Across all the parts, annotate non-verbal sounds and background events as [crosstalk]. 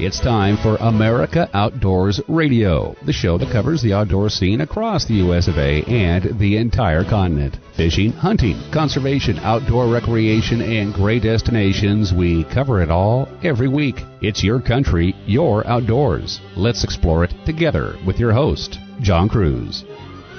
It's time for America Outdoors Radio, the show that covers the outdoor scene across the US of A and the entire continent. Fishing, hunting, conservation, outdoor recreation, and great destinations, we cover it all every week. It's your country, your outdoors. Let's explore it together with your host, John Kruse.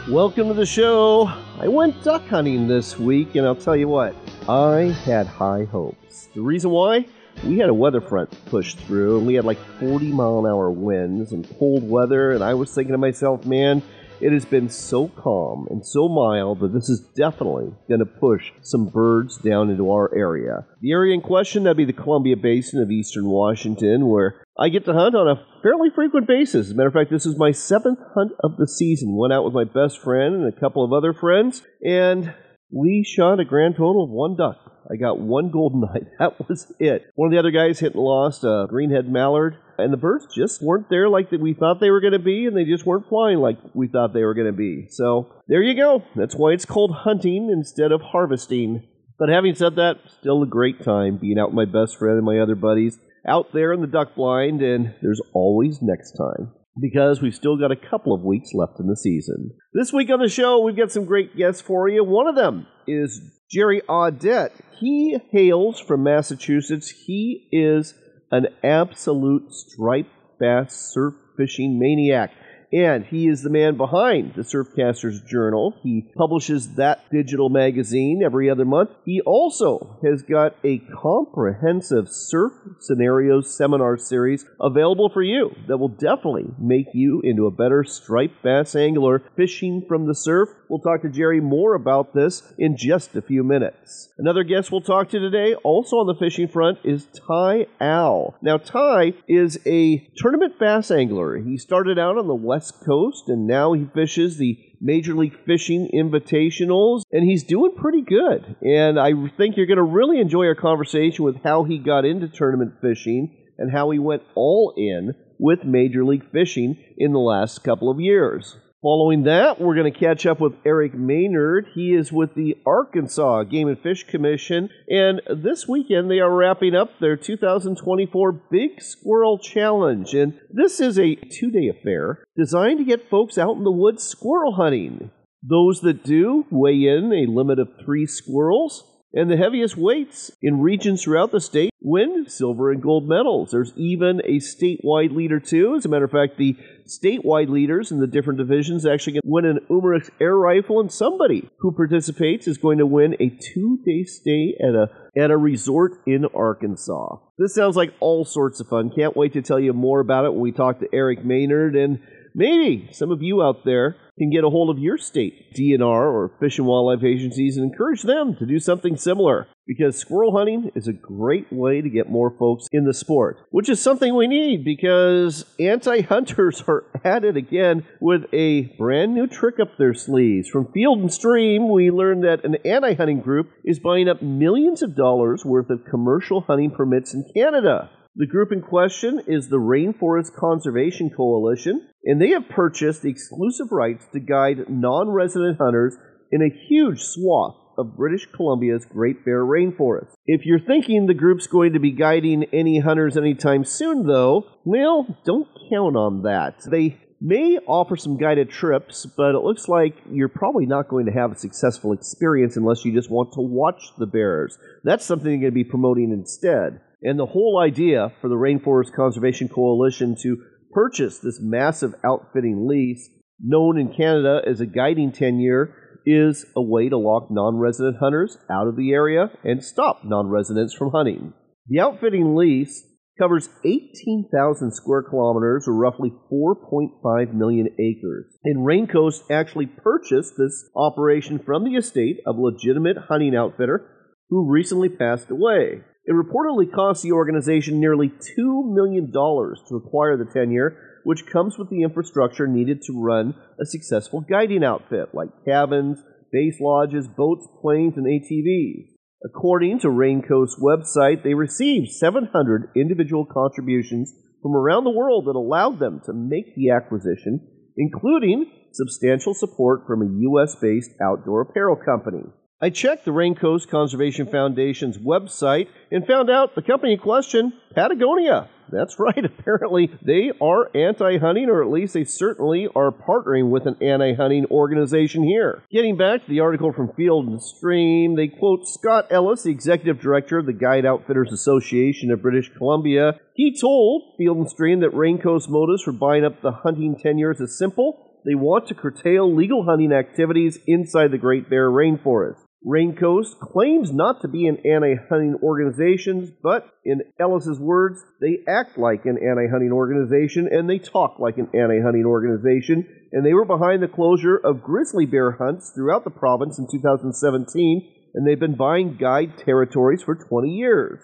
Welcome to the show. I went duck hunting this week, and I'll tell you what, I had high hopes. The reason why? We had a weather front push through and we had like 40 mile an hour winds and cold weather and i was thinking to myself man it has been so calm and so mild that this is definitely going to push some birds down into our area. The area in question that'd be the columbia basin of eastern washington where i get to hunt on a fairly frequent basis. As a matter of fact this is my seventh hunt of the season. Went out with my best friend and a couple of other friends and we shot a grand total of one duck I got one golden [laughs] knight. That was it. One of the other guys hit and lost a greenhead mallard, and the birds just weren't there like that we thought they were going to be, and they just weren't flying like we thought they were going to be. So there you go. That's why it's called hunting instead of harvesting. But having said that, still a great time being out with my best friend and my other buddies out there in the duck blind, and there's always next time because we've still got a couple of weeks left in the season. This week on the show, we've got some great guests for you. One of them is Gerry Audet. He hails from Massachusetts. He is an absolute striped bass surf fishing maniac and he is the man behind the Surfcasters Journal. He publishes that digital magazine every other month. He also has got a comprehensive surf scenarios seminar series available for you that will definitely make you into a better striped bass angler fishing from the surf. We'll talk to Gerry more about this in just a few minutes. Another guest we'll talk to today, also on the fishing front, is Tai Au. Now, Tai is a tournament bass angler. He started out on the west West Coast, and now he fishes the Major League Fishing Invitationals, and he's doing pretty good. And I think you're going to really enjoy our conversation with how he got into tournament fishing and how he went all in with Major League Fishing in the last couple of years. Following that, we're going to catch up with Eric Maynard. He is with the Arkansas Game and Fish Commission, and this weekend they are wrapping up their 2024 Big Squirrel Challenge. And this is a two day affair designed to get folks out in the woods squirrel hunting. Those that do weigh in a limit of three squirrels, and the heaviest weights in regions throughout the state win silver and gold medals. There's even a statewide leader, too. As a matter of fact, the statewide leaders in the different divisions actually win an Umarex air rifle, and somebody who participates is going to win a two day stay at a at a resort in Arkansas. This sounds like all sorts of fun. Can't wait to tell you more about it when we talk to Eric Maynard and maybe some of you out there can get a hold of your state DNR or Fish and Wildlife agencies and encourage them to do something similar. Because squirrel hunting is a great way to get more folks in the sport, which is something we need because anti hunters are [laughs] at it again with a brand new trick up their sleeves. From Field and Stream, we learned that an anti hunting group is buying up millions of dollars worth of commercial hunting permits in Canada. The group in question is the Rainforest Conservation Coalition, and they have purchased the exclusive rights to guide non resident hunters in a huge swath of British Columbia's Great Bear Rainforest. If you're thinking the group's going to be guiding any hunters anytime soon, though, well, don't count on that. They may offer some guided trips, but it looks like you're probably not going to have a successful experience unless you just want to watch the bears. That's something you're going to be promoting instead. And the whole idea for the Rainforest Conservation Coalition to purchase this massive outfitting lease, known in Canada as a guiding tenure, is a way to lock non resident hunters out of the area and stop non residents from hunting. The outfitting lease covers 18,000 square kilometers or roughly 4.5 million acres. And Raincoast actually purchased this operation from the estate of a legitimate hunting outfitter who recently passed away. It reportedly cost the organization nearly $2 million to acquire the tenure, which comes with the infrastructure needed to run a successful guiding outfit, like cabins, base lodges, boats, planes, and ATVs. According to Raincoast's website, they received 700 individual contributions from around the world that allowed them to make the acquisition, including substantial support from a U.S. based outdoor apparel company. I checked the Raincoast Conservation Foundation's website and found out the company in question, Patagonia. That's right, [laughs] apparently they are anti hunting, or at least they certainly are partnering with an anti hunting organization here. Getting back to the article from Field and Stream, they quote Scott Ellis, the executive director of the Guide Outfitters Association of British Columbia. He told Field and Stream that Raincoast motives for buying up the hunting tenures is simple. They want to curtail legal hunting activities inside the Great Bear Rainforest. Raincoast claims not to be an anti-hunting organization, but in Ellis's words, they act like an anti-hunting organization and they talk like an anti-hunting organization. And they were behind the closure of grizzly bear hunts throughout the province in 2017, and they've been buying guide territories for 20 years.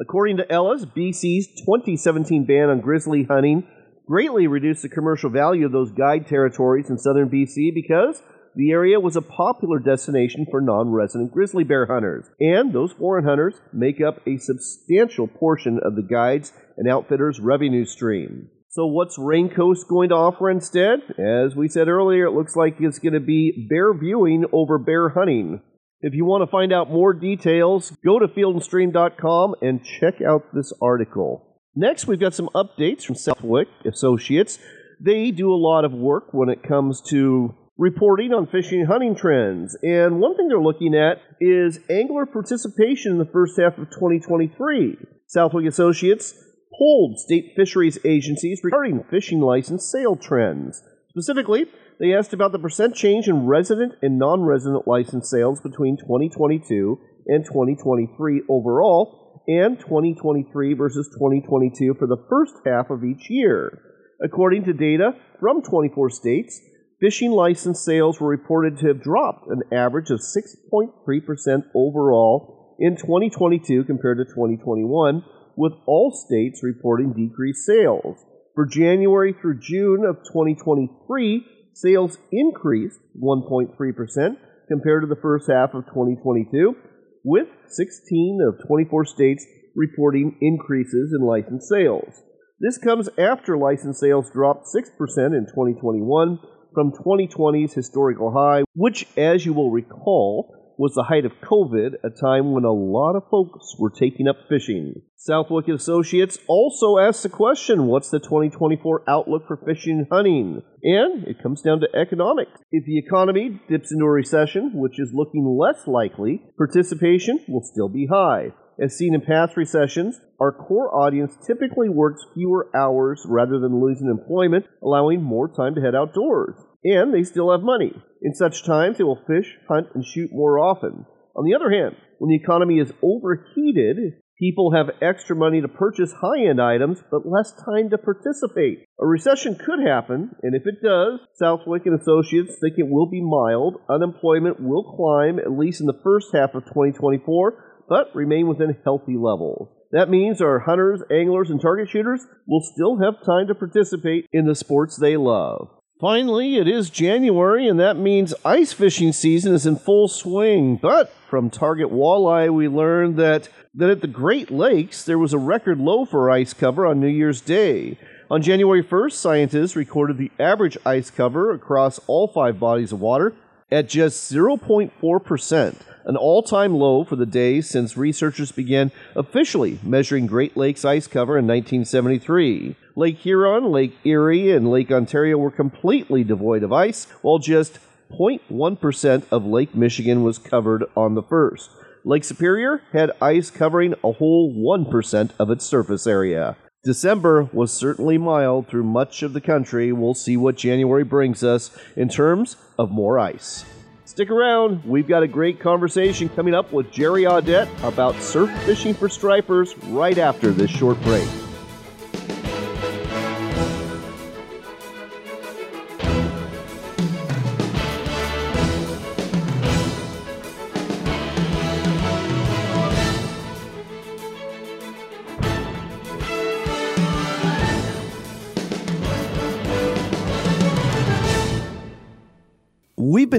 According to Ellis, BC's 2017 ban on grizzly hunting greatly reduced the commercial value of those guide territories in southern BC because the area was a popular destination for non resident grizzly bear hunters, and those foreign hunters make up a substantial portion of the guides and outfitters' revenue stream. So, what's Raincoast going to offer instead? As we said earlier, it looks like it's going to be bear viewing over bear hunting. If you want to find out more details, go to fieldandstream.com and check out this article. Next, we've got some updates from Southwick Associates. They do a lot of work when it comes to reporting on fishing and hunting trends. And one thing they're looking at is angler participation in the first half of 2023. Southwick Associates polled state fisheries agencies regarding fishing license sale trends. Specifically, they asked about the percent change in resident and non resident license sales between 2022 and 2023 overall, and 2023 versus 2022 for the first half of each year. According to data from 24 states, Fishing license sales were reported to have dropped an average of 6.3% overall in 2022 compared to 2021, with all states reporting decreased sales. For January through June of 2023, sales increased 1.3% compared to the first half of 2022, with 16 of 24 states reporting increases in license sales. This comes after license sales dropped 6% in 2021 from 2020's historical high, which, as you will recall, was the height of COVID, a time when a lot of folks were taking up fishing. Southwick Associates also asked the question what's the 2024 outlook for fishing and hunting? And it comes down to economics. If the economy dips into a recession, which is looking less likely, participation will still be high. As seen in past recessions, our core audience typically works fewer hours rather than losing employment, allowing more time to head outdoors. And they still have money. In such times, they will fish, hunt, and shoot more often. On the other hand, when the economy is overheated, people have extra money to purchase high end items, but less time to participate. A recession could happen, and if it does, Southwick and Associates think it will be mild. Unemployment will climb, at least in the first half of 2024 but remain within healthy levels. That means our hunters, anglers, and target shooters will still have time to participate in the sports they love. Finally, it is January, and that means ice fishing season is in full swing. But from Target Walleye, we learned that, that at the Great Lakes, there was a record low for ice cover on New Year's Day. On January 1st, scientists recorded the average ice cover across all five bodies of water at just 0.4% an all time low for the day since researchers began officially measuring Great Lakes ice cover in 1973. Lake Huron, Lake Erie, and Lake Ontario were completely devoid of ice, while just 0.1% of Lake Michigan was covered on the first. Lake Superior had ice covering a whole 1% of its surface area. December was certainly mild through much of the country. We'll see what January brings us in terms of more ice. Stick around, we've got a great conversation coming up with Gerry Audet about surf fishing for stripers right after this short break.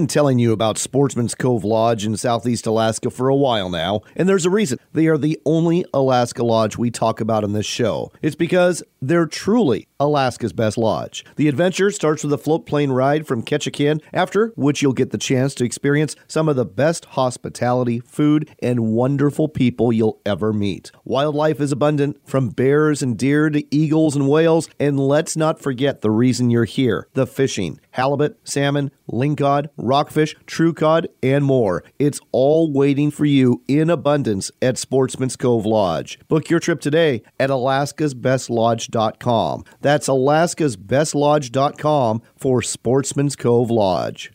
Been telling you about Sportsman's Cove Lodge in Southeast Alaska for a while now, and there's a reason. They are the only Alaska lodge we talk about in this show. It's because they're truly Alaska's best lodge. The adventure starts with a float plane ride from Ketchikan, after which you'll get the chance to experience some of the best hospitality, food, and wonderful people you'll ever meet. Wildlife is abundant, from bears and deer to eagles and whales, and let's not forget the reason you're here the fishing halibut, salmon, lingcod, rockfish, true cod, and more. It's all waiting for you in abundance at Sportsman's Cove Lodge. Book your trip today at alaskasbestlodge.com. That's alaskasbestlodge.com for Sportsman's Cove Lodge.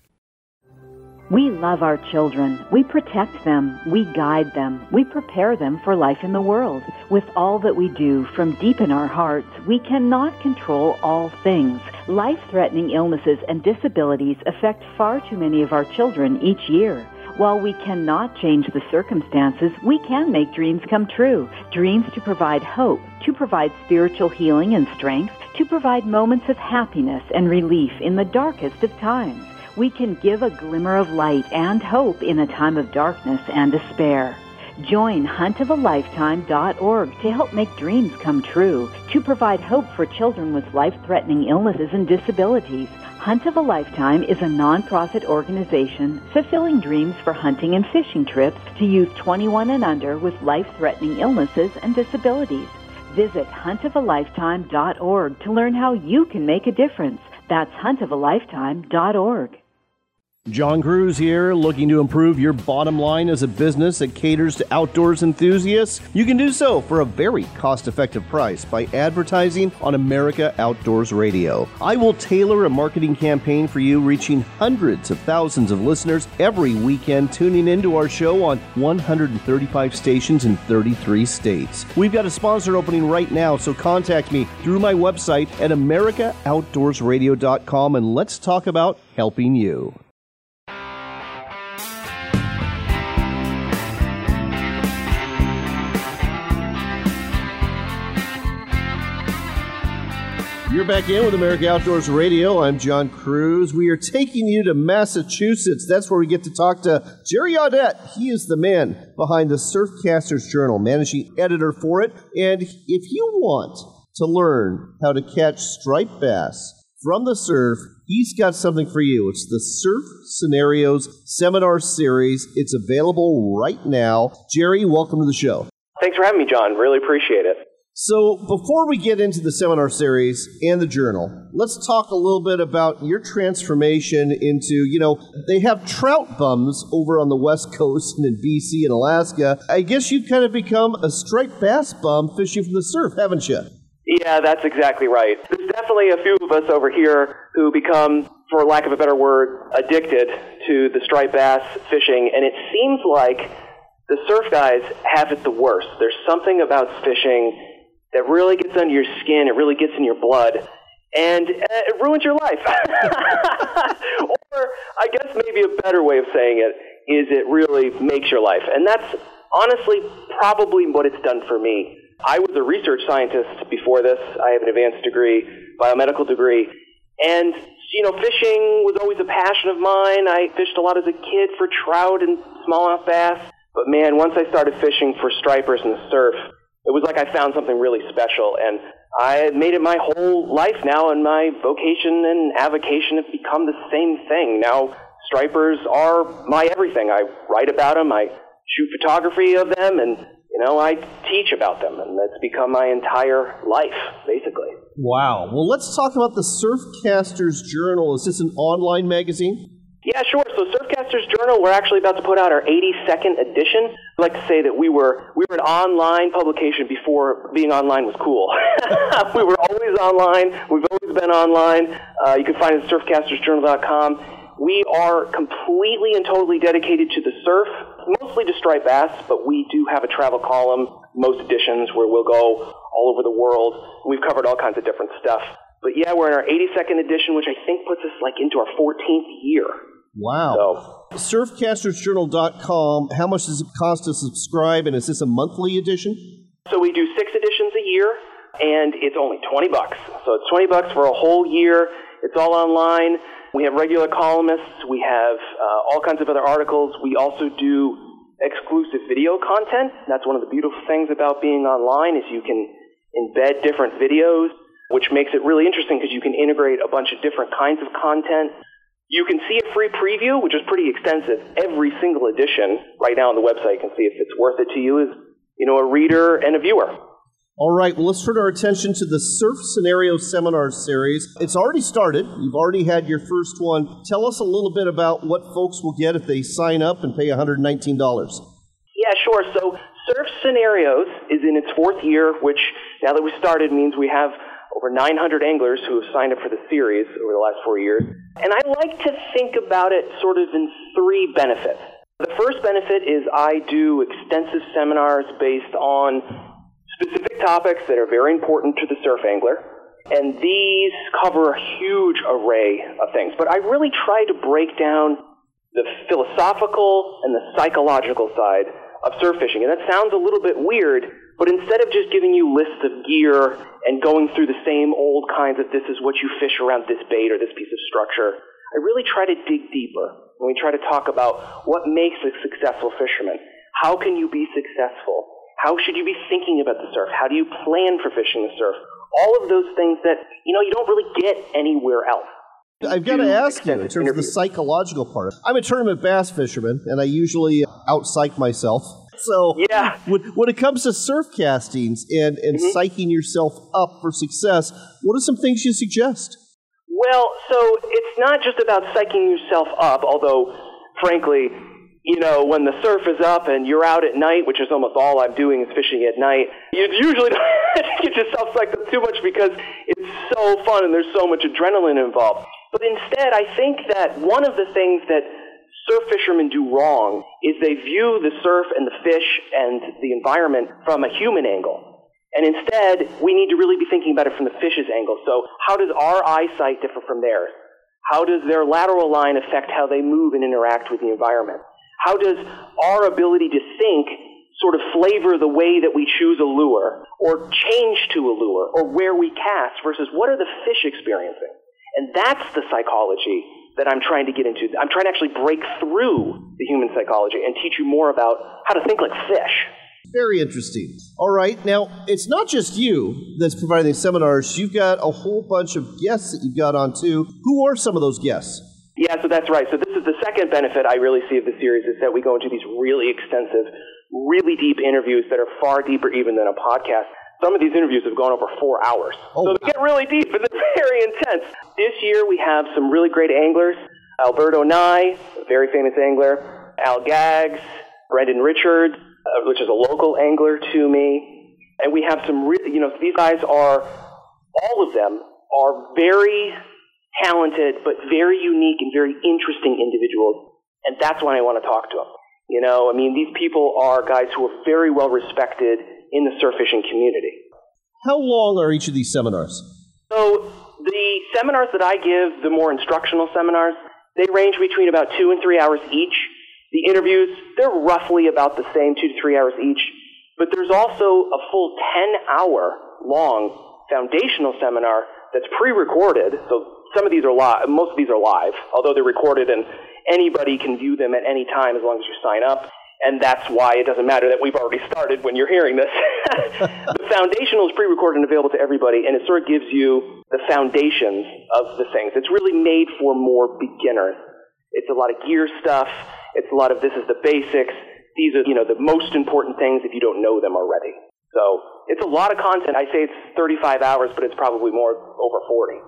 We love our children. We protect them. We guide them. We prepare them for life in the world. With all that we do from deep in our hearts, we cannot control all things. Life threatening illnesses and disabilities affect far too many of our children each year. While we cannot change the circumstances, we can make dreams come true. Dreams to provide hope, to provide spiritual healing and strength, to provide moments of happiness and relief in the darkest of times we can give a glimmer of light and hope in a time of darkness and despair. Join huntofalifetime.org to help make dreams come true, to provide hope for children with life-threatening illnesses and disabilities. Hunt of a Lifetime is a nonprofit organization fulfilling dreams for hunting and fishing trips to youth 21 and under with life-threatening illnesses and disabilities. Visit huntofalifetime.org to learn how you can make a difference. That's huntofalifetime.org. John Kruse here, looking to improve your bottom line as a business that caters to outdoors enthusiasts. You can do so for a very cost effective price by advertising on America Outdoors Radio. I will tailor a marketing campaign for you, reaching hundreds of thousands of listeners every weekend, tuning into our show on 135 stations in 33 states. We've got a sponsor opening right now, so contact me through my website at AmericaOutdoorsRadio.com and let's talk about helping you. You're back in with America Outdoors Radio. I'm John Kruse. We are taking you to Massachusetts. That's where we get to talk to Gerry Audet. He is the man behind the Surfcasters Journal, managing editor for it. And if you want to learn how to catch striped bass from the surf, he's got something for you. It's the Surf Scenarios Seminar Series. It's available right now. Gerry, welcome to the show. Thanks for having me, John. Really appreciate it. So, before we get into the seminar series and the journal, let's talk a little bit about your transformation into, you know, they have trout bums over on the West Coast and in BC and Alaska. I guess you've kind of become a striped bass bum fishing from the surf, haven't you? Yeah, that's exactly right. There's definitely a few of us over here who become, for lack of a better word, addicted to the striped bass fishing, and it seems like the surf guys have it the worst. There's something about fishing that really gets under your skin, it really gets in your blood, and uh, it ruins your life. [laughs] or I guess maybe a better way of saying it is it really makes your life. And that's honestly probably what it's done for me. I was a research scientist before this. I have an advanced degree, biomedical degree, and you know, fishing was always a passion of mine. I fished a lot as a kid for trout and smallmouth bass. But man, once I started fishing for stripers the surf, it was like I found something really special, and I made it my whole life now, and my vocation and avocation have become the same thing. Now, stripers are my everything. I write about them, I shoot photography of them, and you know, I teach about them, and that's become my entire life, basically. Wow. Well, let's talk about the Surfcasters Journal. Is this an online magazine? Yeah, sure. So Surfcasters Journal, we're actually about to put out our 82nd edition. I'd like to say that we were we were an online publication before being online was cool. [laughs] we were always online. We've always been online. Uh, you can find it at surfcastersjournal.com. We are completely and totally dedicated to the surf, mostly to striped bass, but we do have a travel column, most editions, where we'll go all over the world. We've covered all kinds of different stuff. But yeah, we're in our 82nd edition, which I think puts us like into our 14th year. Wow. So, Surfcastersjournal.com, how much does it cost to subscribe, and is this a monthly edition? So we do six editions a year, and it's only 20 bucks. So it's 20 bucks for a whole year. It's all online. We have regular columnists. We have uh, all kinds of other articles. We also do exclusive video content. That's one of the beautiful things about being online is you can embed different videos, which makes it really interesting because you can integrate a bunch of different kinds of content. You can see a free preview, which is pretty extensive. Every single edition right now on the website you can see if it's worth it to you as you know a reader and a viewer. All right, well, let's turn our attention to the Surf Scenario Seminar Series. It's already started. You've already had your first one. Tell us a little bit about what folks will get if they sign up and pay $119. Yeah, sure. So Surf Scenarios is in its fourth year, which now that we started means we have over 900 anglers who have signed up for the series over the last four years. And I like to think about it sort of in three benefits. The first benefit is I do extensive seminars based on specific topics that are very important to the surf angler. And these cover a huge array of things. But I really try to break down the philosophical and the psychological side of surf fishing. And that sounds a little bit weird, but instead of just giving you lists of gear and going through the same old kinds of this is what you fish around this bait or this piece of structure, I really try to dig deeper. And we try to talk about what makes a successful fisherman. How can you be successful? How should you be thinking about the surf? How do you plan for fishing the surf? All of those things that, you know, you don't really get anywhere else. I've got to ask you, in terms interviews. of the psychological part, I'm a tournament bass fisherman, and I usually out psych myself. [laughs] So, yeah. when, when it comes to surf castings and, and mm-hmm. psyching yourself up for success, what are some things you suggest? Well, so it's not just about psyching yourself up, although, frankly, you know, when the surf is up and you're out at night, which is almost all I'm doing is fishing at night, you usually [laughs] don't [laughs] get yourself psyched up too much because it's so fun and there's so much adrenaline involved. But instead, I think that one of the things that surf fishermen do wrong is they view the surf and the fish and the environment from a human angle. And instead, we need to really be thinking about it from the fish's angle. So, how does our eyesight differ from theirs? How does their lateral line affect how they move and interact with the environment? How does our ability to think sort of flavor the way that we choose a lure or change to a lure or where we cast versus what are the fish experiencing? And that's the psychology that I'm trying to get into. I'm trying to actually break through the human psychology and teach you more about how to think like fish. Very interesting. All right, now it's not just you that's providing these seminars. You've got a whole bunch of guests that you've got on too. Who are some of those guests? Yeah, so that's right. So this is the second benefit I really see of the series is that we go into these really extensive, really deep interviews that are far deeper even than a podcast. Some of these interviews have gone over four hours. Oh, so they get really deep and they're [laughs] very intense. This year we have some really great anglers. Alberto Knie, a very famous angler. Al Gags, Brendan Richards, uh, which is a local angler to me. And we have some, really, you know, these guys are, all of them are very talented, but very unique and very interesting individuals. And that's when I want to talk to them. You know, I mean, these people are guys who are very well respected in the surf fishing community. How long are each of these seminars? So, the seminars that I give, the more instructional seminars, they range between about two and three hours each. The interviews, they're roughly about the same, two to three hours each. But there's also a full 10 hour long foundational seminar that's pre recorded, so some of these are live. Most of these are live, although they're recorded, and anybody can view them at any time as long as you sign up. And that's why it doesn't matter that we've already started when you're hearing this. [laughs] the foundational is pre-recorded and available to everybody, and it sort of gives you the foundations of the things. It's really made for more beginners. It's a lot of gear stuff. It's a lot of this is the basics. These are, you know, the most important things if you don't know them already. So it's a lot of content. I say it's 35 hours, but it's probably more over 40.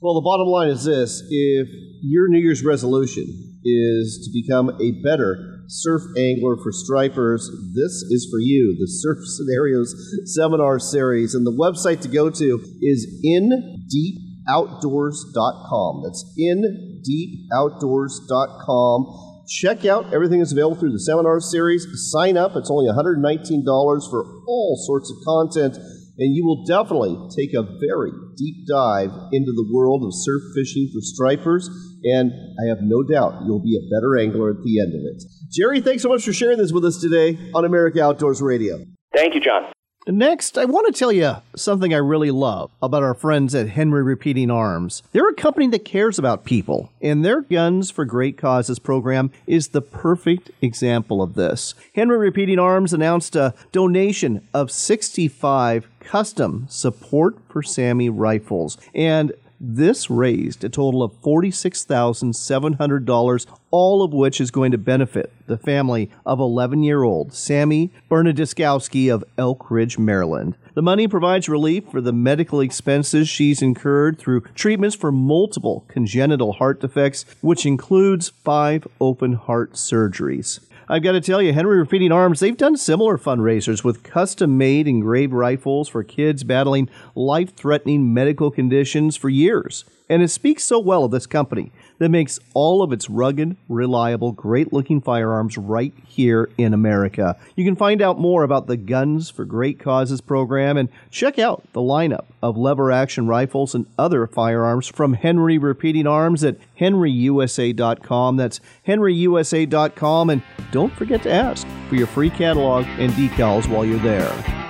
Well, the bottom line is this if your New Year's resolution is to become a better surf angler for stripers, this is for you. The Surf Scenarios Seminar Series. And the website to go to is indeepoutdoors.com. That's indeepoutdoors.com. Check out everything that's available through the seminar series. Sign up. It's only $119 for all sorts of content and you will definitely take a very deep dive into the world of surf fishing for stripers, and I have no doubt you'll be a better angler at the end of it. Gerry, thanks so much for sharing this with us today on America Outdoors Radio. Thank you, John. Next, I want to tell you something I really love about our friends at Henry Repeating Arms. They're a company that cares about people, and their Guns for Great Causes program is the perfect example of this. Henry Repeating Arms announced a donation of 65 custom support for Sammy rifles, and this raised a total of $46,700, all of which is going to benefit the family of 11 year old Sammy Bernadiskowski of Elk Ridge, Maryland. The money provides relief for the medical expenses she's incurred through treatments for multiple congenital heart defects, which includes five open heart surgeries. I've got to tell you, Henry Repeating Arms, they've done similar fundraisers with custom made engraved rifles for kids battling life threatening medical conditions for years. And it speaks so well of this company that makes all of its rugged, reliable, great looking firearms right here in America. You can find out more about the Guns for Great Causes program and check out the lineup of lever action rifles and other firearms from Henry Repeating Arms at henryusa.com. That's henryusa.com. And don't forget to ask for your free catalog and decals while you're there.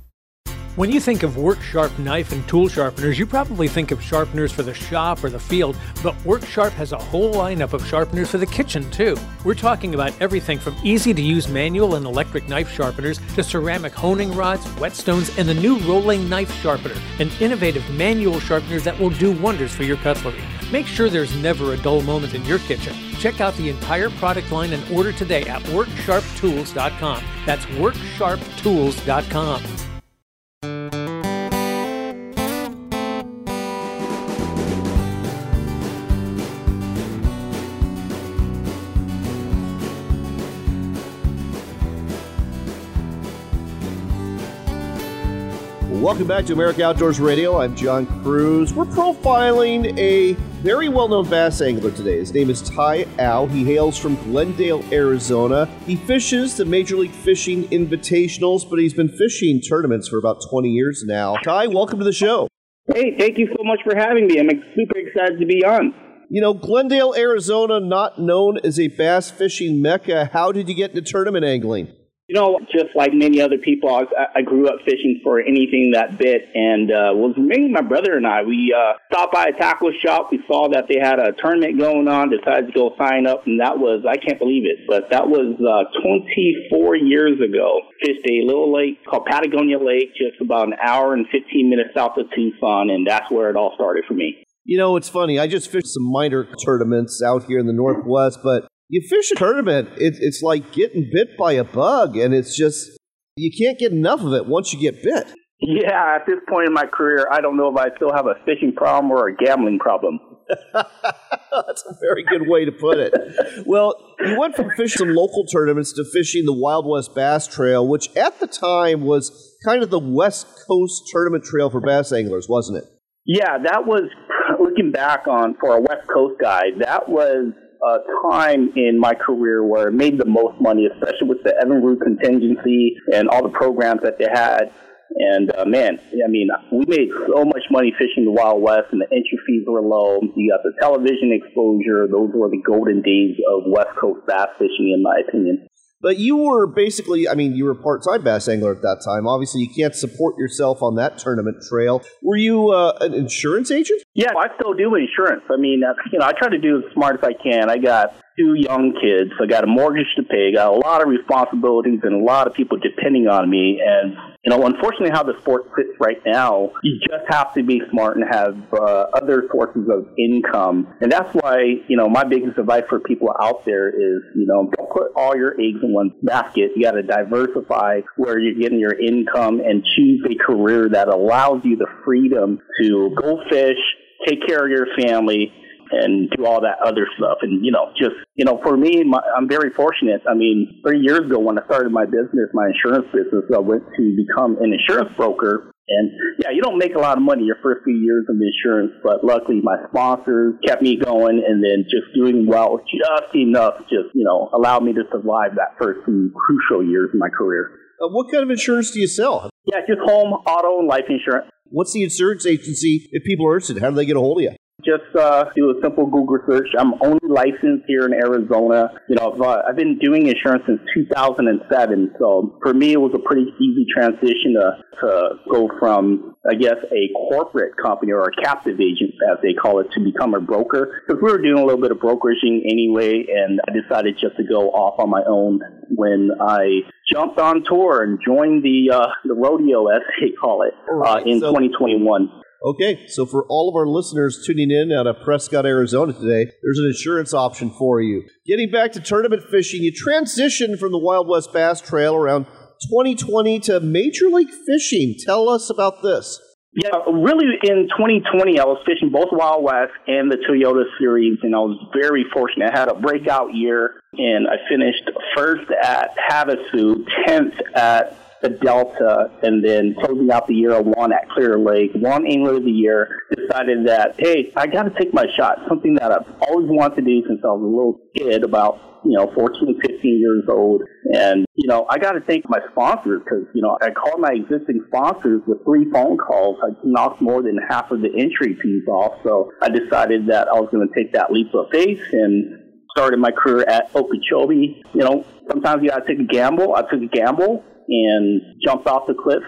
When you think of Work Sharp knife and tool sharpeners, you probably think of sharpeners for the shop or the field, but Work Sharp has a whole lineup of sharpeners for the kitchen too. We're talking about everything from easy to use manual and electric knife sharpeners to ceramic honing rods, whetstones, and the new rolling knife sharpener, an innovative manual sharpeners that will do wonders for your cutlery. Make sure there's never a dull moment in your kitchen. Check out the entire product line and order today at WorkSharpTools.com. That's WorkSharpTools.com. Thank you. Welcome back to America Outdoors Radio. I'm John Kruse. We're profiling a very well known bass angler today. His name is Tai Au. He hails from Glendale, Arizona. He fishes the Major League Fishing Invitationals, but he's been fishing tournaments for about 20 years now. Tai, welcome to the show. Hey, thank you so much for having me. I'm super excited to be on. You know, Glendale, Arizona, not known as a bass fishing mecca. How did you get into tournament angling? You know, just like many other people, I, I grew up fishing for anything that bit, and uh, was mainly my brother and I. We uh, stopped by a tackle shop. We saw that they had a tournament going on. Decided to go sign up, and that was I can't believe it, but that was uh, 24 years ago. Fished a little lake called Patagonia Lake, just about an hour and 15 minutes south of Tucson, and that's where it all started for me. You know, it's funny. I just fished some minor tournaments out here in the Northwest, but you fish a tournament, it, it's like getting bit by a bug, and it's just you can't get enough of it once you get bit. Yeah, at this point in my career, I don't know if I still have a fishing problem or a gambling problem. [laughs] That's a very good way to put it. Well, you went from fishing some local tournaments to fishing the Wild West Bass Trail, which at the time was kind of the West Coast tournament trail for bass anglers, wasn't it? Yeah, that was looking back on for a West Coast guy. That was a time in my career where I made the most money, especially with the Evinrude contingency and all the programs that they had. And uh, man, I mean, we made so much money fishing the Wild West, and the entry fees were low. You got the television exposure; those were the golden days of West Coast bass fishing, in my opinion. But you were basically, I mean, you were part time bass angler at that time. Obviously, you can't support yourself on that tournament trail. Were you uh, an insurance agent? Yeah, I still do insurance. I mean, uh, you know, I try to do as smart as I can. I got two young kids. I got a mortgage to pay. Got a lot of responsibilities and a lot of people depending on me. And you know, unfortunately, how the sport sits right now, you just have to be smart and have uh, other sources of income. And that's why you know my biggest advice for people out there is you know don't put all your eggs in one basket. You got to diversify where you're getting your income and choose a career that allows you the freedom to go fish, take care of your family and do all that other stuff. And, you know, just, you know, for me, my, I'm very fortunate. I mean, three years ago when I started my business, my insurance business, I went to become an insurance broker. And yeah, you don't make a lot of money your first few years of insurance, but luckily my sponsors kept me going and then just doing well just enough just, you know, allowed me to survive that first few crucial years of my career. Uh, what kind of insurance do you sell? Yeah, just home, auto, and life insurance. What's the insurance agency if people are interested? How do they get a hold of you? Just uh, do a simple Google search. I'm only licensed here in Arizona. You know, I've, uh, I've been doing insurance since 2007. So for me, it was a pretty easy transition to, to go from, I guess, a corporate company or a captive agent, as they call it, to become a broker. Because we were doing a little bit of brokeraging anyway, and I decided just to go off on my own when I jumped on tour and joined the uh, the rodeo, as they call it, uh, in so, 2021. Okay, so for all of our listeners tuning in out of Prescott, Arizona today, there's an insurance option for you. Getting back to tournament fishing, you transitioned from the Wild West Bass Trail around 2020 to Major League Fishing. Tell us about this. Yeah, really in 2020, I was fishing both Wild West and the Toyota Series, and I was very fortunate. I had a breakout year, and I finished first at Havasu, 10th at the Delta, and then closing out the year, won at Clear Lake, won Angler of the Year, decided that, hey, I got to take my shot, something that I've always wanted to do since I was a little kid, about you know, 14, 15 years old. And, you know, I got to thank my sponsors because, you know, I called my existing sponsors with three phone calls. I knocked more than half of the entry fees off. So I decided that I was going to take that leap of faith and started my career at Okeechobee. You know, sometimes you got to take a gamble. I took a gamble and jumped off the cliff,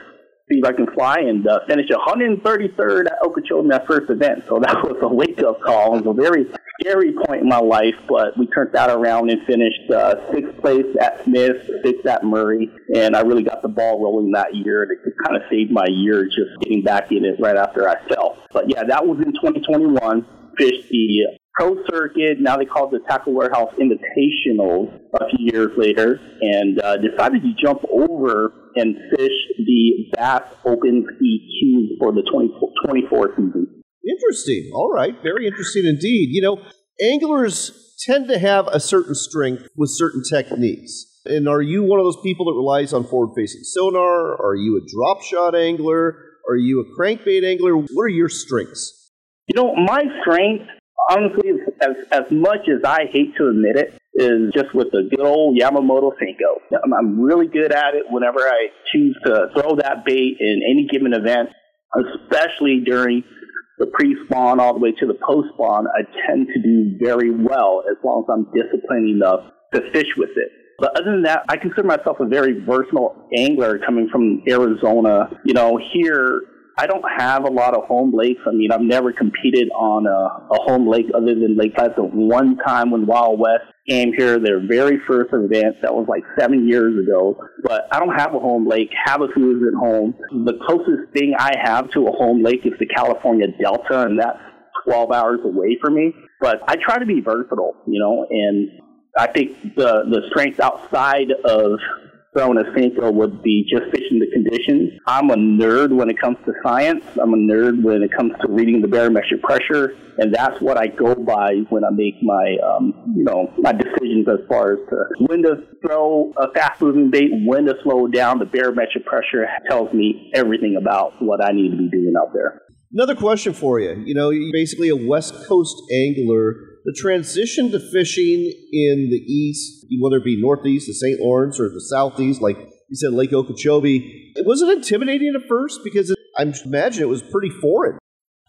see if I can fly, and uh, finished 133rd at Okeechobee in that first event. So [laughs] that was a wake up call. It was a very scary point in my life, but we turned that around and finished uh, sixth place at Smith, sixth at Murray, and I really got the ball rolling that year. And it kind of saved my year just getting back in it right after I fell. But yeah, that was in 2021. Fished the pro circuit. Now they call it the Tackle Warehouse Invitational a few years later, and uh, decided to jump over and fish the Bass Open EQ for the 2024 season. Interesting. All right. Very interesting indeed. You know, anglers tend to have a certain strength with certain techniques. And are you one of those people that relies on forward facing sonar? Are you a drop shot angler? Are you a crankbait angler? What are your strengths? You know, my strength honestly, as as much as I hate to admit it, is just with the good old Yamamoto Senko. I'm, I'm really good at it whenever I choose to throw that bait in any given event, especially during the pre-spawn all the way to the post-spawn. I tend to do very well as long as I'm disciplined enough to fish with it. But other than that, I consider myself a very versatile angler coming from Arizona. You know, here I don't have a lot of home lakes. I mean, I've never competed on a, a home lake other than Lake Pleasant. One time when Wild West came here, their very first event, that was like seven years ago. But I don't have a home lake. Havasu is at home. The closest thing I have to a home lake is the California Delta, and that's 12 hours away from me. But I try to be versatile, you know, and I think the the strength outside of throwing a Senko would be just fishing the conditions. I'm a nerd when it comes to science. I'm a nerd when it comes to reading the barometric pressure, and that's what I go by when I make my, um, you know, my decisions as far as to when to throw a fast-moving bait, when to slow down. The barometric pressure tells me everything about what I need to be doing out there. Another question for you. You know, you're basically a West Coast angler the transition to fishing in the east, whether it be northeast, the St. Lawrence, or the southeast, like you said, Lake Okeechobee, it was it intimidating at first? Because it, I imagine it was pretty foreign.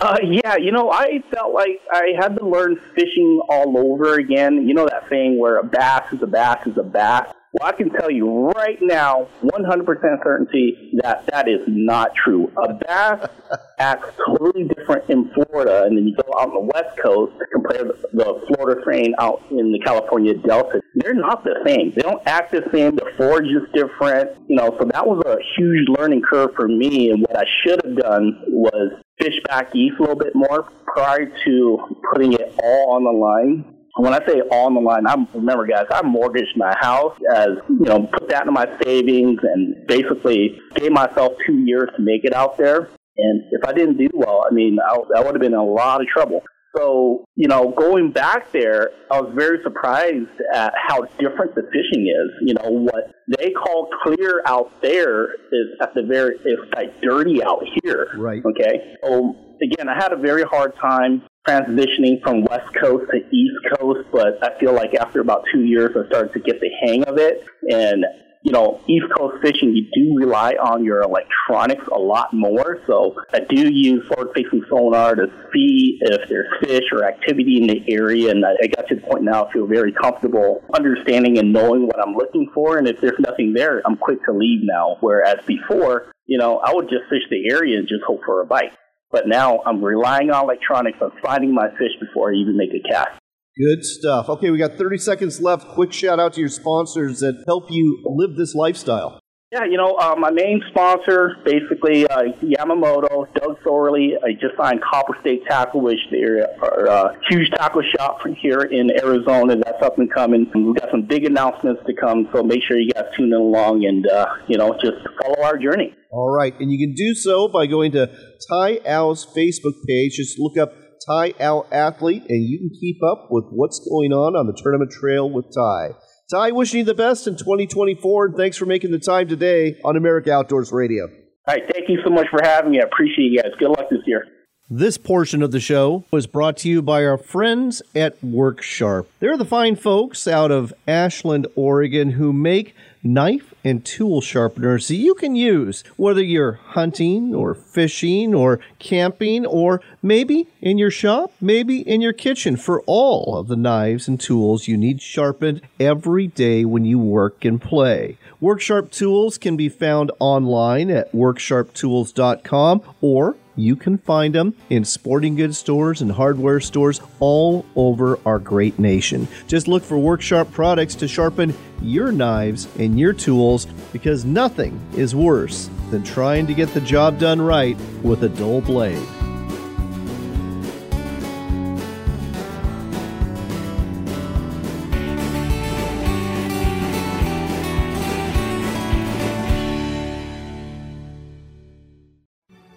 Uh, yeah, you know, I felt like I had to learn fishing all over again. You know that thing where a bass is a bass is a bass? Well, I can tell you right now, 100% certainty that that is not true. A bass [laughs] acts totally different in Florida, and then you go out on the West Coast, compare the Florida strain out in the California Delta. They're not the same. They don't act the same. The forage is different. You know, so that was a huge learning curve for me. And what I should have done was fish back east a little bit more prior to putting it all on the line when I say on the line, I remember, guys, I mortgaged my house as you know, put that into my savings, and basically gave myself two years to make it out there. And if I didn't do well, I mean, I, I would have been in a lot of trouble. So, you know, going back there, I was very surprised at how different the fishing is. You know, what they call clear out there is at the very, it's like dirty out here. Right. Okay. So, again, I had a very hard time transitioning from West Coast to East Coast, but I feel like after about two years, I started to get the hang of it. And you know, East Coast fishing, you do rely on your electronics a lot more. So I do use forward-facing sonar to see if there's fish or activity in the area. And I got to the point now I feel very comfortable understanding and knowing what I'm looking for. And if there's nothing there, I'm quick to leave now. Whereas before, you know, I would just fish the area and just hope for a bite. But now I'm relying on electronics. I'm finding my fish before I even make a cast. Good stuff. Okay, we got 30 seconds left. Quick shout out to your sponsors that help you live this lifestyle. Yeah, you know, uh, my main sponsor, basically uh, Yamamoto, Doug Thorley. I just signed Copper State Tackle, which they're a uh, huge tackle shop from here in Arizona. That's up and coming. We've got some big announcements to come, so make sure you guys tune in along and, uh, you know, just follow our journey. All right, and you can do so by going to Tai Au's Facebook page. Just look up Tai Au Athlete, and you can keep up with what's going on on the tournament trail with Tai. Tai, wishing you the best in 2024, and thanks for making the time today on America Outdoors Radio. All right, thank you so much for having me. I appreciate you guys. Good luck this year. This portion of the show was brought to you by our friends at WorkSharp. They're the fine folks out of Ashland, Oregon, who make knife and tool sharpeners that you can use whether you're hunting or fishing or camping or maybe in your shop, maybe in your kitchen for all of the knives and tools you need sharpened every day when you work and play. WorkSharp tools can be found online at worksharptools.com or you can find them in sporting goods stores and hardware stores all over our great nation. Just look for WorkSharp products to sharpen your knives and your tools because nothing is worse than trying to get the job done right with a dull blade.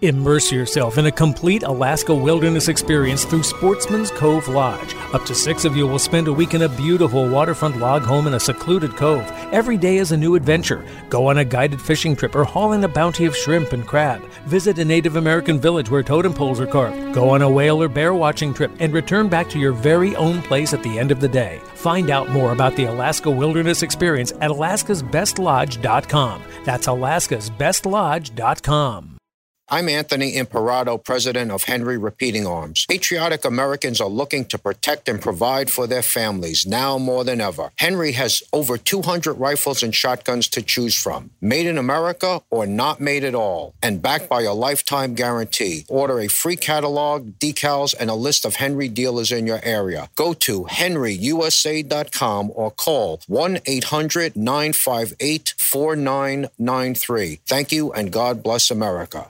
Immerse yourself in a complete Alaska wilderness experience through Sportsman's Cove Lodge. Up to six of you will spend a week in a beautiful waterfront log home in a secluded cove. Every day is a new adventure. Go on a guided fishing trip or haul in a bounty of shrimp and crab. Visit a Native American village where totem poles are carved. Go on a whale or bear watching trip and return back to your very own place at the end of the day. Find out more about the Alaska Wilderness Experience at alaskasbestlodge.com. That's alaskasbestlodge.com. I'm Anthony Imperato, president of Henry Repeating Arms. Patriotic Americans are looking to protect and provide for their families now more than ever. Henry has over 200 rifles and shotguns to choose from, made in America or not made at all, and backed by a lifetime guarantee. Order a free catalog, decals, and a list of Henry dealers in your area. Go to henryusa.com or call 1 800 958 4993. Thank you and God bless America.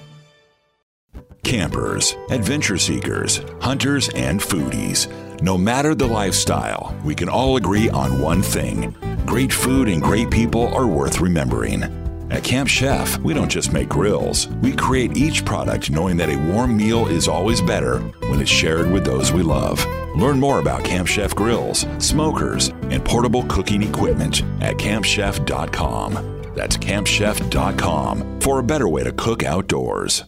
Campers, adventure seekers, hunters, and foodies. No matter the lifestyle, we can all agree on one thing great food and great people are worth remembering. At Camp Chef, we don't just make grills, we create each product knowing that a warm meal is always better when it's shared with those we love. Learn more about Camp Chef grills, smokers, and portable cooking equipment at campchef.com. That's campchef.com for a better way to cook outdoors.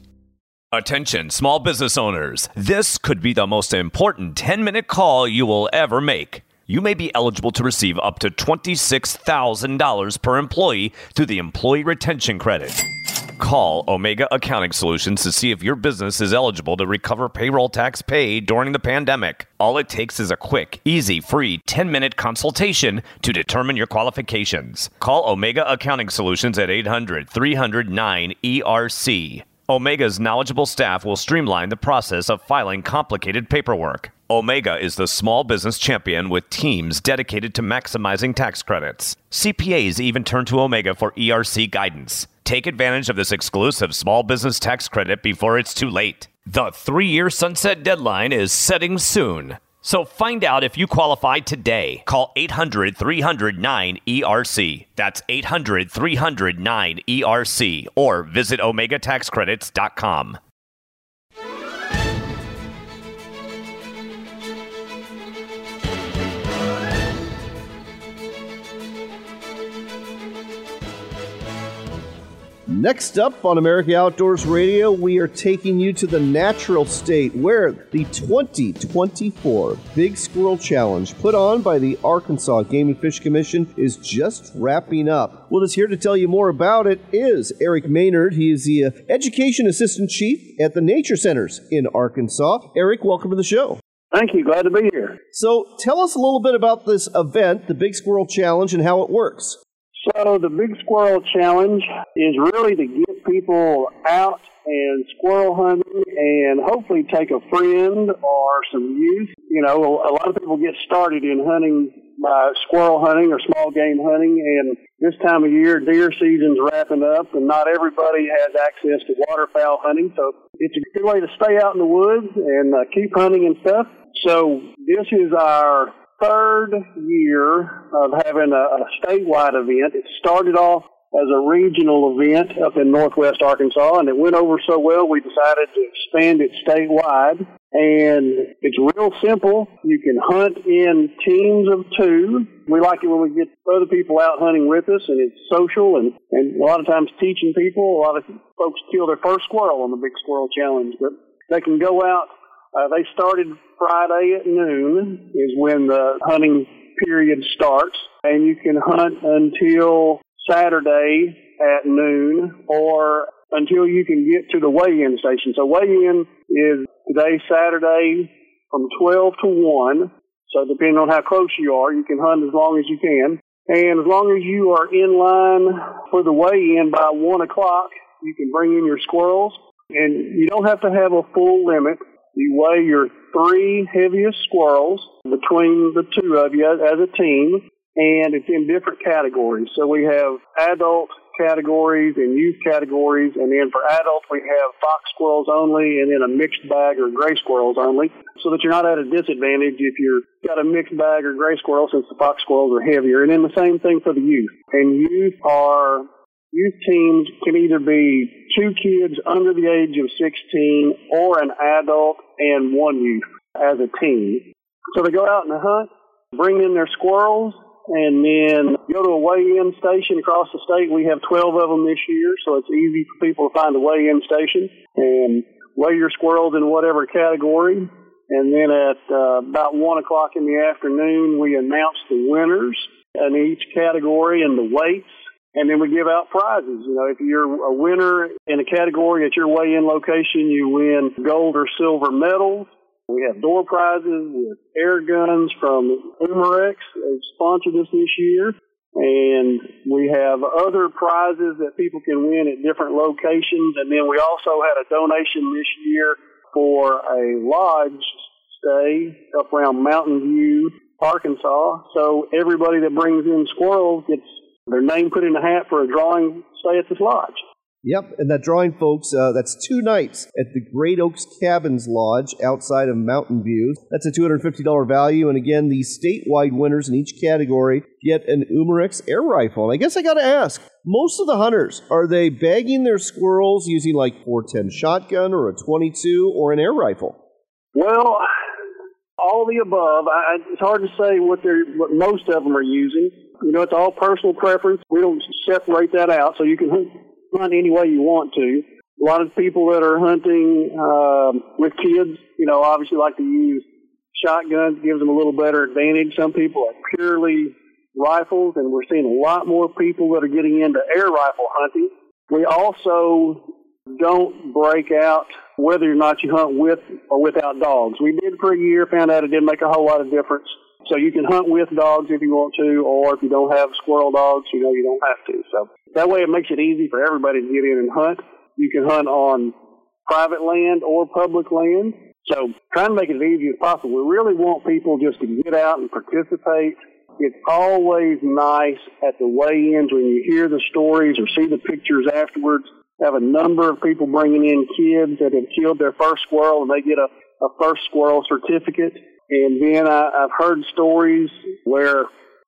Attention, small business owners. This could be the most important 10 minute call you will ever make. You may be eligible to receive up to $26,000 per employee through the Employee Retention Credit. Call Omega Accounting Solutions to see if your business is eligible to recover payroll tax paid during the pandemic. All it takes is a quick, easy, free 10 minute consultation to determine your qualifications. Call Omega Accounting Solutions at 800 300 9ERC. Omega's knowledgeable staff will streamline the process of filing complicated paperwork. Omega is the small business champion with teams dedicated to maximizing tax credits. CPAs even turn to Omega for ERC guidance. Take advantage of this exclusive small business tax credit before it's too late. The three year sunset deadline is setting soon. So find out if you qualify today. Call 800 300 9ERC. That's 800 300 9ERC or visit OmegaTaxCredits.com. Next up on America Outdoors Radio, we are taking you to the natural state where the 2024 Big Squirrel Challenge, put on by the Arkansas Game and Fish Commission, is just wrapping up. With us here to tell you more about it is Eric Maynard. He is the uh, Education Assistant Chief at the Nature Centers in Arkansas. Eric, welcome to the show. Thank you. Glad to be here. So, tell us a little bit about this event, the Big Squirrel Challenge, and how it works. So the Big Squirrel Challenge is really to get people out and squirrel hunting and hopefully take a friend or some youth. You know, a lot of people get started in hunting by squirrel hunting or small game hunting and this time of year deer season's wrapping up and not everybody has access to waterfowl hunting so it's a good way to stay out in the woods and uh, keep hunting and stuff so this is our third year of having a, a statewide event. It started off as a regional event up in northwest Arkansas, and it went over so well we decided to expand it statewide. And it's real simple. You can hunt in teams of two. We like it when we get other people out hunting with us, and it's social and, and a lot of times teaching people. A lot of folks kill their first squirrel on the Big Squirrel Challenge, but they can go out uh, they started Friday at noon is when the hunting period starts, and you can hunt until Saturday at noon or until you can get to the weigh-in station. So weigh-in is today Saturday from 12 to 1. So depending on how close you are, you can hunt as long as you can. And as long as you are in line for the weigh-in by 1 o'clock, you can bring in your squirrels. And you don't have to have a full limit. You weigh your three heaviest squirrels between the two of you as a team, and it's in different categories. So we have adult categories and youth categories, and then for adults we have fox squirrels only, and then a mixed bag or gray squirrels only, so that you're not at a disadvantage if you've got a mixed bag or gray squirrel since the fox squirrels are heavier. And then the same thing for the youth. And youth are Youth teams can either be two kids under the age of 16 or an adult and one youth as a team. So they go out and hunt, bring in their squirrels, and then go to a weigh-in station across the state. We have 12 of them this year, so it's easy for people to find a weigh-in station and weigh your squirrels in whatever category. And then at uh, about 1 o'clock in the afternoon, we announce the winners in each category and the weights and then we give out prizes. You know, if you're a winner in a category at your weigh-in location, you win gold or silver medals. We have door prizes with air guns from Umarex. They sponsored us this year. And we have other prizes that people can win at different locations. And then we also had a donation this year for a lodge stay up around Mountain View, Arkansas. So everybody that brings in squirrels gets their name put in a hat for a drawing stay at this lodge. Yep, and that drawing, folks, uh, that's two nights at the Great Oaks Cabins Lodge outside of Mountain View. That's a $250 value, and again, the statewide winners in each category get an Umarex air rifle. And I guess I got to ask, most of the hunters, are they bagging their squirrels using like 410 shotgun or a 22 or an air rifle? Well, all the above. I, it's hard to say what they're what most of them are using. You know, it's all personal preference. We don't separate that out, so you can hunt, any way you want to. A lot of people that are hunting uh, with kids, you know, obviously like to use shotguns. Gives them a little better advantage. Some people are purely rifles, and we're seeing a lot more people that are getting into air rifle hunting. We also don't break out whether or not you hunt with or without dogs. We did for a year, found out it didn't make a whole lot of difference. So you can hunt with dogs if you want to, or if you don't have squirrel dogs, you know, you don't have to. So that way it makes it easy for everybody to get in and hunt. You can hunt on private land or public land. So trying to make it as easy as possible. We really want people just to get out and participate. It's always nice at the weigh-ins when you hear the stories or see the pictures afterwards. Have a number of people bringing in kids that have killed their first squirrel and they get a, a first squirrel certificate. And then I, I've heard stories where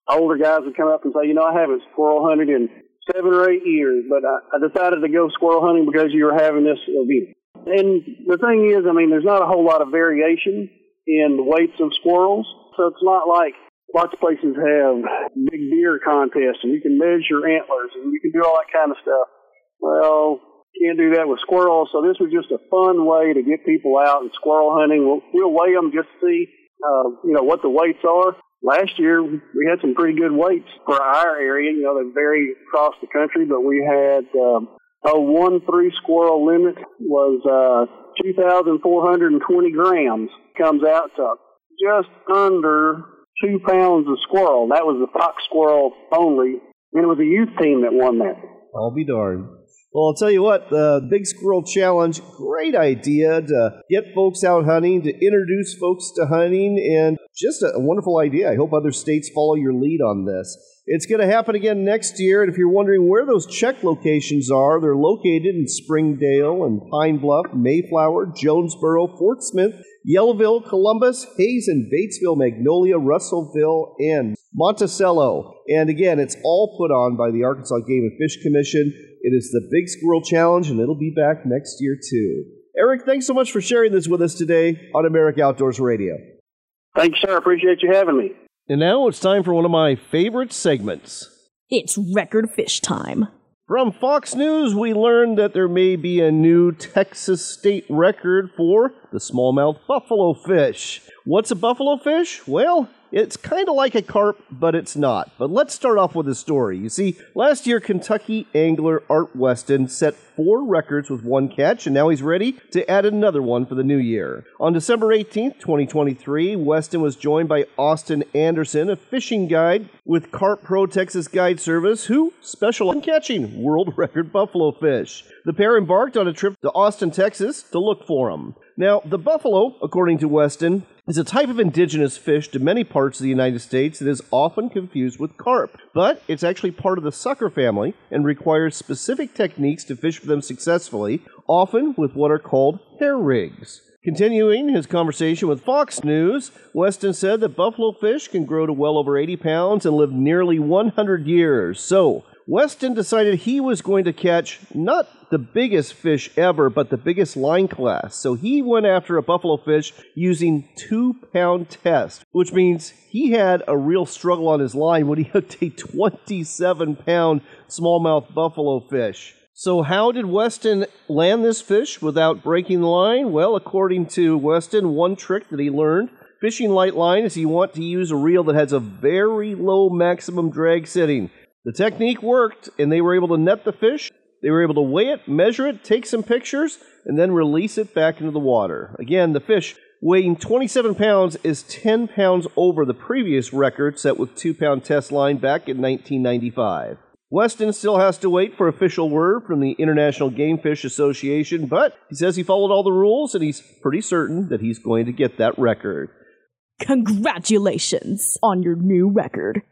older guys would come up and say, you know, I haven't squirrel hunted in seven or eight years, but I, I decided to go squirrel hunting because you were having this event. And the thing is, I mean, there's not a whole lot of variation in the weights of squirrels, so it's not like lots of places have big deer contests and you can measure antlers and you can do all that kind of stuff. Well, can't do that with squirrels, so this was just a fun way to get people out and squirrel hunting. We'll, we'll weigh them just to see, uh, you know, what the weights are. Last year, we had some pretty good weights for our area. You know, they vary across the country, but we had um, a one three squirrel limit was uh, 2,420 grams. Comes out to just under two pounds of squirrel. That was the fox squirrel only, and it was a youth team that won that. I'll be darned. Well, I'll tell you what, uh, the Big Squirrel Challenge, great idea to get folks out hunting, to introduce folks to hunting, and just a, wonderful idea. I hope other states follow your lead on this. It's going to happen again next year, and if you're wondering where those check locations are, they're located in Springdale and Pine Bluff, Mayflower, Jonesboro, Fort Smith, Yellowville, Columbus, Hayes and Batesville, Magnolia, Russellville, and Monticello. And again, it's all put on by the Arkansas Game and Fish Commission. It is the Big Squirrel Challenge, and it'll be back next year, too. Eric, thanks so much for sharing this with us today on America Outdoors Radio. Thanks, sir. Appreciate you having me. And now it's time for one of my favorite segments. It's record fish time. From Fox News, we learned that there may be a new Texas state record for the smallmouth buffalo fish. What's a buffalo fish? Well, it's kind of like a carp, but it's not. But let's start off with a story. You see, last year, Kentucky angler Art Weston set four records with one catch, and now he's ready to add another one for the new year. On December 18th, 2023, Weston was joined by Austin Anderson, a fishing guide with Carp Pro Texas Guide Service, who specializes in catching world [laughs] record buffalo fish. The pair embarked on a trip to Austin, Texas to look for them. Now, the buffalo, according to Weston, is a type of indigenous fish to many parts of the United States that is often confused with carp, but it's actually part of the sucker family and requires specific techniques to fish for them successfully, often with what are called hair rigs. Continuing his conversation with Fox News, Weston said that buffalo fish can grow to well over 80 pounds and live nearly 100 years. So, Weston decided he was going to catch not the biggest fish ever, but the biggest line class. So he went after a buffalo fish using two pound test, which means he had a real struggle on his line when he [laughs] hooked a 27 pound smallmouth buffalo fish. So, how did Weston land this fish without breaking the line? Well, according to Weston, one trick that he learned fishing light line is you want to use a reel that has a very low maximum drag setting. The technique worked, and they were able to net the fish. They were able to weigh it, measure it, take some pictures, and then release it back into the water. Again, the fish weighing 27 pounds is 10 pounds over the previous record set with 2 pound test line back in 1995. Weston still has to wait for official word from the International Game Fish Association, but he says he followed all the rules and he's pretty certain that he's going to get that record. Congratulations on your new record.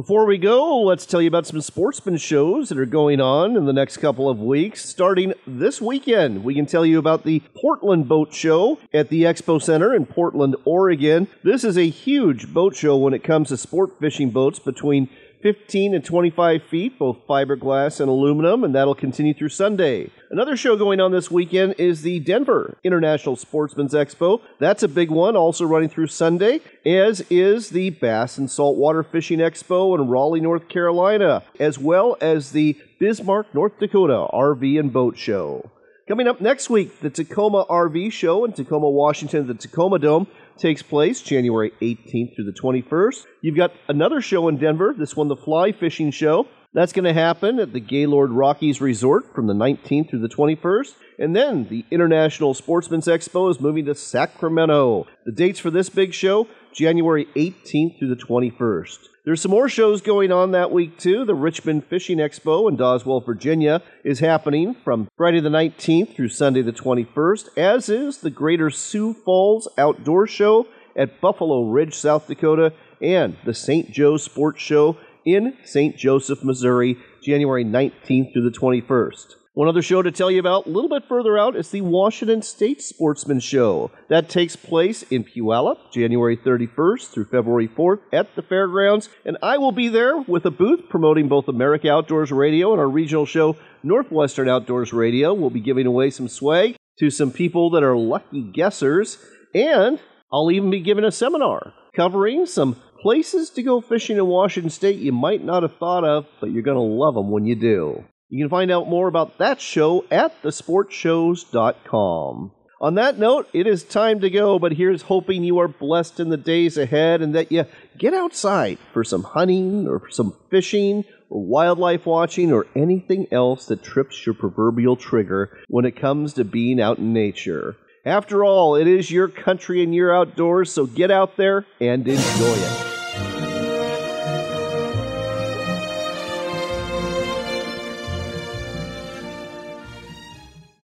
Before we go, let's tell you about some sportsman shows that are going on in the next couple of weeks. Starting this weekend, we can tell you about the Portland Boat Show at the Expo Center in Portland, Oregon. This is a huge boat show when it comes to sport fishing boats between 15 and 25 feet, both fiberglass and aluminum, and that'll continue through Sunday. Another show going on this weekend is the Denver International Sportsman's Expo. That's a big one, also running through Sunday, as is the Bass and Saltwater Fishing Expo in Raleigh, North Carolina, as well as the Bismarck, North Dakota RV and Boat Show. Coming up next week, the Tacoma RV Show in Tacoma, Washington, the Tacoma Dome takes place January 18th through the 21st. You've got another show in Denver, this one, the Fly Fishing Show. That's going to happen at the Gaylord Rockies Resort from the 19th through the 21st. And then the International Sportsman's Expo is moving to Sacramento. The dates for this big show, January 18th through the 21st. There's some more shows going on that week, too. The Richmond Fishing Expo in Doswell, Virginia is happening from Friday the 19th through Sunday the 21st, as is the Greater Sioux Falls Outdoor Show at Buffalo Ridge, South Dakota, and the St. Joe Sports Show in St. Joseph, Missouri, January 19th through the 21st. One other show to tell you about a little bit further out is the Washington State Sportsman Show. That takes place in Puyallup, January 31st through February 4th at the fairgrounds, and I will be there with a booth promoting both America Outdoors Radio and our regional show, Northwestern Outdoors Radio. We'll be giving away some swag to some people that are lucky guessers, and I'll even be giving a seminar covering some places to go fishing in Washington State you might not have thought of, but you're going to love them when you do. You can find out more about that show at thesportshows.com. On that note, it is time to go, but here's hoping you are blessed in the days ahead and that you get outside for some hunting or some fishing or wildlife watching or anything else that trips your proverbial trigger when it comes to being out in nature. After all, it is your country and your outdoors, so get out there and enjoy it.